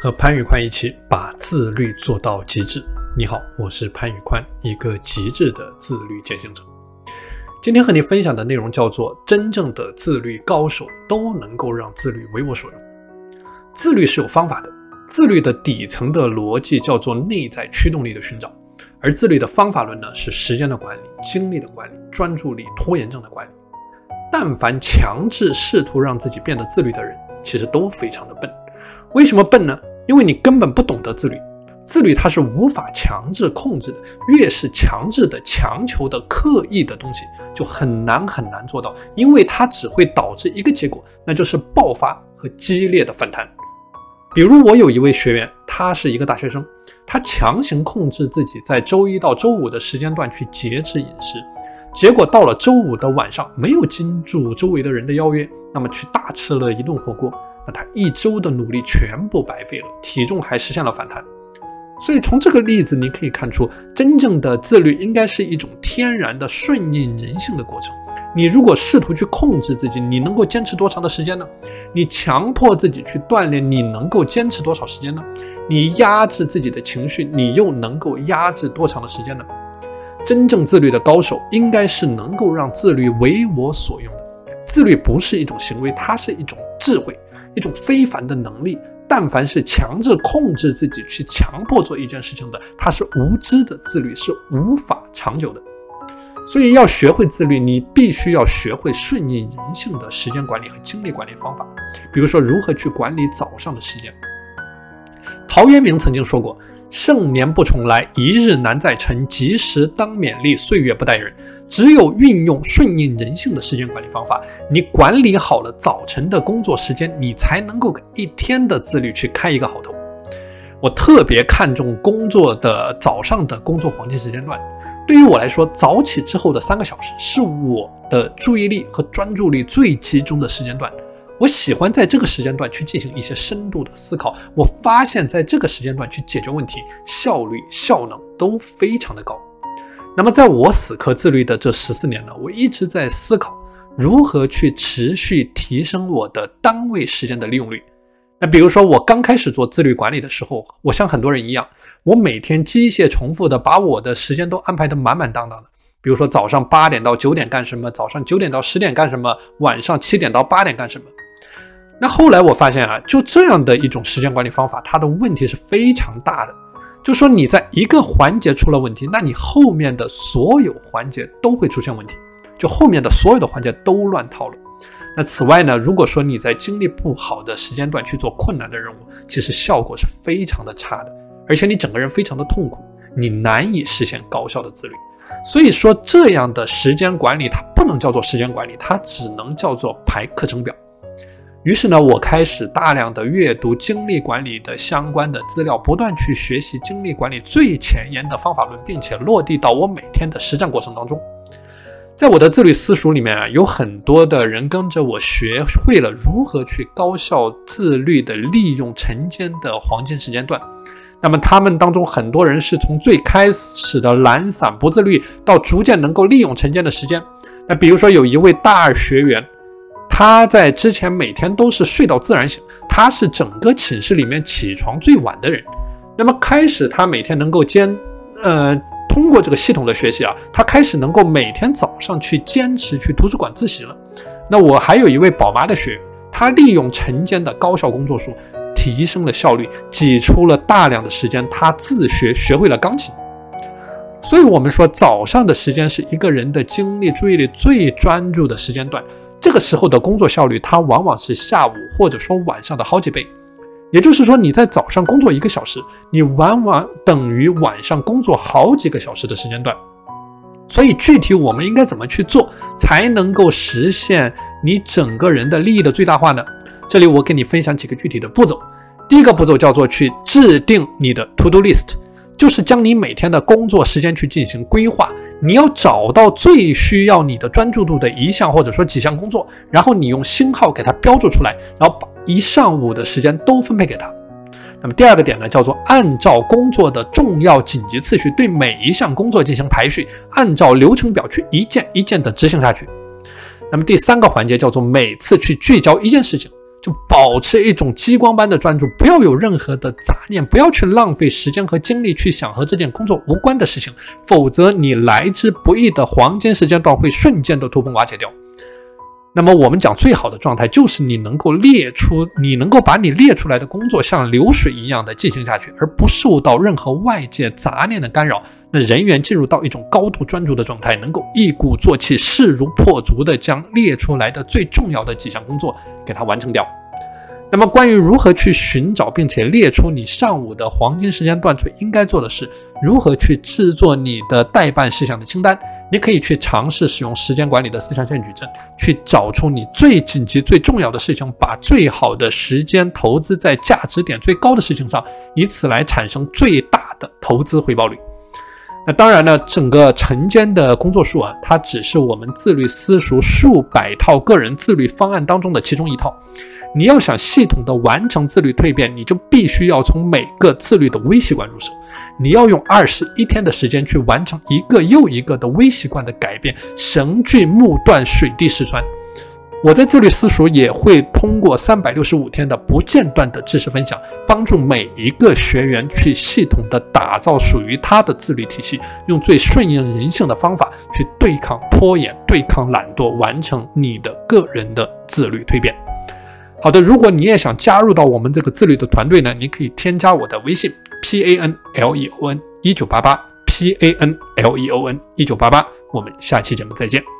和潘宇宽一起把自律做到极致。你好，我是潘宇宽，一个极致的自律践行者。今天和你分享的内容叫做：真正的自律高手都能够让自律为我所用。自律是有方法的，自律的底层的逻辑叫做内在驱动力的寻找，而自律的方法论呢是时间的管理、精力的管理、专注力、拖延症的管理。但凡强制试图让自己变得自律的人，其实都非常的笨。为什么笨呢？因为你根本不懂得自律，自律它是无法强制控制的，越是强制的、强求的、刻意的东西，就很难很难做到，因为它只会导致一个结果，那就是爆发和激烈的反弹。比如我有一位学员，他是一个大学生，他强行控制自己在周一到周五的时间段去节制饮食，结果到了周五的晚上，没有经住周围的人的邀约，那么去大吃了一顿火锅。他一周的努力全部白费了，体重还实现了反弹。所以从这个例子你可以看出，真正的自律应该是一种天然的顺应人性的过程。你如果试图去控制自己，你能够坚持多长的时间呢？你强迫自己去锻炼，你能够坚持多少时间呢？你压制自己的情绪，你又能够压制多长的时间呢？真正自律的高手，应该是能够让自律为我所用的。自律不是一种行为，它是一种智慧。一种非凡的能力，但凡是强制控制自己去强迫做一件事情的，他是无知的自律是无法长久的。所以要学会自律，你必须要学会顺应人性的时间管理和精力管理方法。比如说，如何去管理早上的时间。陶渊明曾经说过：“盛年不重来，一日难再晨。及时当勉励，岁月不待人。”只有运用顺应人性的时间管理方法，你管理好了早晨的工作时间，你才能够一天的自律去开一个好头。我特别看重工作的早上的工作黄金时间段。对于我来说，早起之后的三个小时是我的注意力和专注力最集中的时间段。我喜欢在这个时间段去进行一些深度的思考。我发现，在这个时间段去解决问题，效率、效能都非常的高。那么，在我死磕自律的这十四年呢，我一直在思考如何去持续提升我的单位时间的利用率。那比如说，我刚开始做自律管理的时候，我像很多人一样，我每天机械重复的把我的时间都安排的满满当当的。比如说，早上八点到九点干什么？早上九点到十点干什么？晚上七点到八点干什么？那后来我发现啊，就这样的一种时间管理方法，它的问题是非常大的。就说你在一个环节出了问题，那你后面的所有环节都会出现问题，就后面的所有的环节都乱套了。那此外呢，如果说你在精力不好的时间段去做困难的任务，其实效果是非常的差的，而且你整个人非常的痛苦，你难以实现高效的自律。所以说，这样的时间管理它不能叫做时间管理，它只能叫做排课程表。于是呢，我开始大量的阅读精力管理的相关的资料，不断去学习精力管理最前沿的方法论，并且落地到我每天的实战过程当中。在我的自律私塾里面啊，有很多的人跟着我学会了如何去高效自律的利用晨间的黄金时间段。那么他们当中很多人是从最开始的懒散不自律，到逐渐能够利用晨间的时间。那比如说有一位大二学员。他在之前每天都是睡到自然醒，他是整个寝室里面起床最晚的人。那么开始他每天能够坚，呃，通过这个系统的学习啊，他开始能够每天早上去坚持去图书馆自习了。那我还有一位宝妈的学员，他利用晨间的高效工作术，提升了效率，挤出了大量的时间，他自学学会了钢琴。所以，我们说早上的时间是一个人的精力、注意力最专注的时间段。这个时候的工作效率，它往往是下午或者说晚上的好几倍。也就是说，你在早上工作一个小时，你往往等于晚上工作好几个小时的时间段。所以，具体我们应该怎么去做，才能够实现你整个人的利益的最大化呢？这里我给你分享几个具体的步骤。第一个步骤叫做去制定你的 To Do List。就是将你每天的工作时间去进行规划，你要找到最需要你的专注度的一项或者说几项工作，然后你用星号给它标注出来，然后把一上午的时间都分配给他。那么第二个点呢，叫做按照工作的重要紧急次序，对每一项工作进行排序，按照流程表去一件一件的执行下去。那么第三个环节叫做每次去聚焦一件事情。就保持一种激光般的专注，不要有任何的杂念，不要去浪费时间和精力去想和这件工作无关的事情，否则你来之不易的黄金时间段会瞬间的土崩瓦解掉。那么我们讲最好的状态，就是你能够列出，你能够把你列出来的工作像流水一样的进行下去，而不受到任何外界杂念的干扰。那人员进入到一种高度专注的状态，能够一鼓作气、势如破竹的将列出来的最重要的几项工作给它完成掉。那么，关于如何去寻找并且列出你上午的黄金时间段最应该做的事，如何去制作你的待办事项的清单，你可以去尝试使用时间管理的四象限矩阵，去找出你最紧急、最重要的事情，把最好的时间投资在价值点最高的事情上，以此来产生最大的投资回报率。那当然呢，整个晨间的工作数啊，它只是我们自律私塾数百套个人自律方案当中的其中一套。你要想系统的完成自律蜕变，你就必须要从每个自律的微习惯入手。你要用二十一天的时间去完成一个又一个的微习惯的改变，绳锯木断，水滴石穿。我在自律私塾也会通过三百六十五天的不间断的知识分享，帮助每一个学员去系统的打造属于他的自律体系，用最顺应人性的方法去对抗拖延、对抗懒惰，完成你的个人的自律蜕变。好的，如果你也想加入到我们这个自律的团队呢，你可以添加我的微信 p a n l e o n 一九八八 p a n l e o n 一九八八，我们下期节目再见。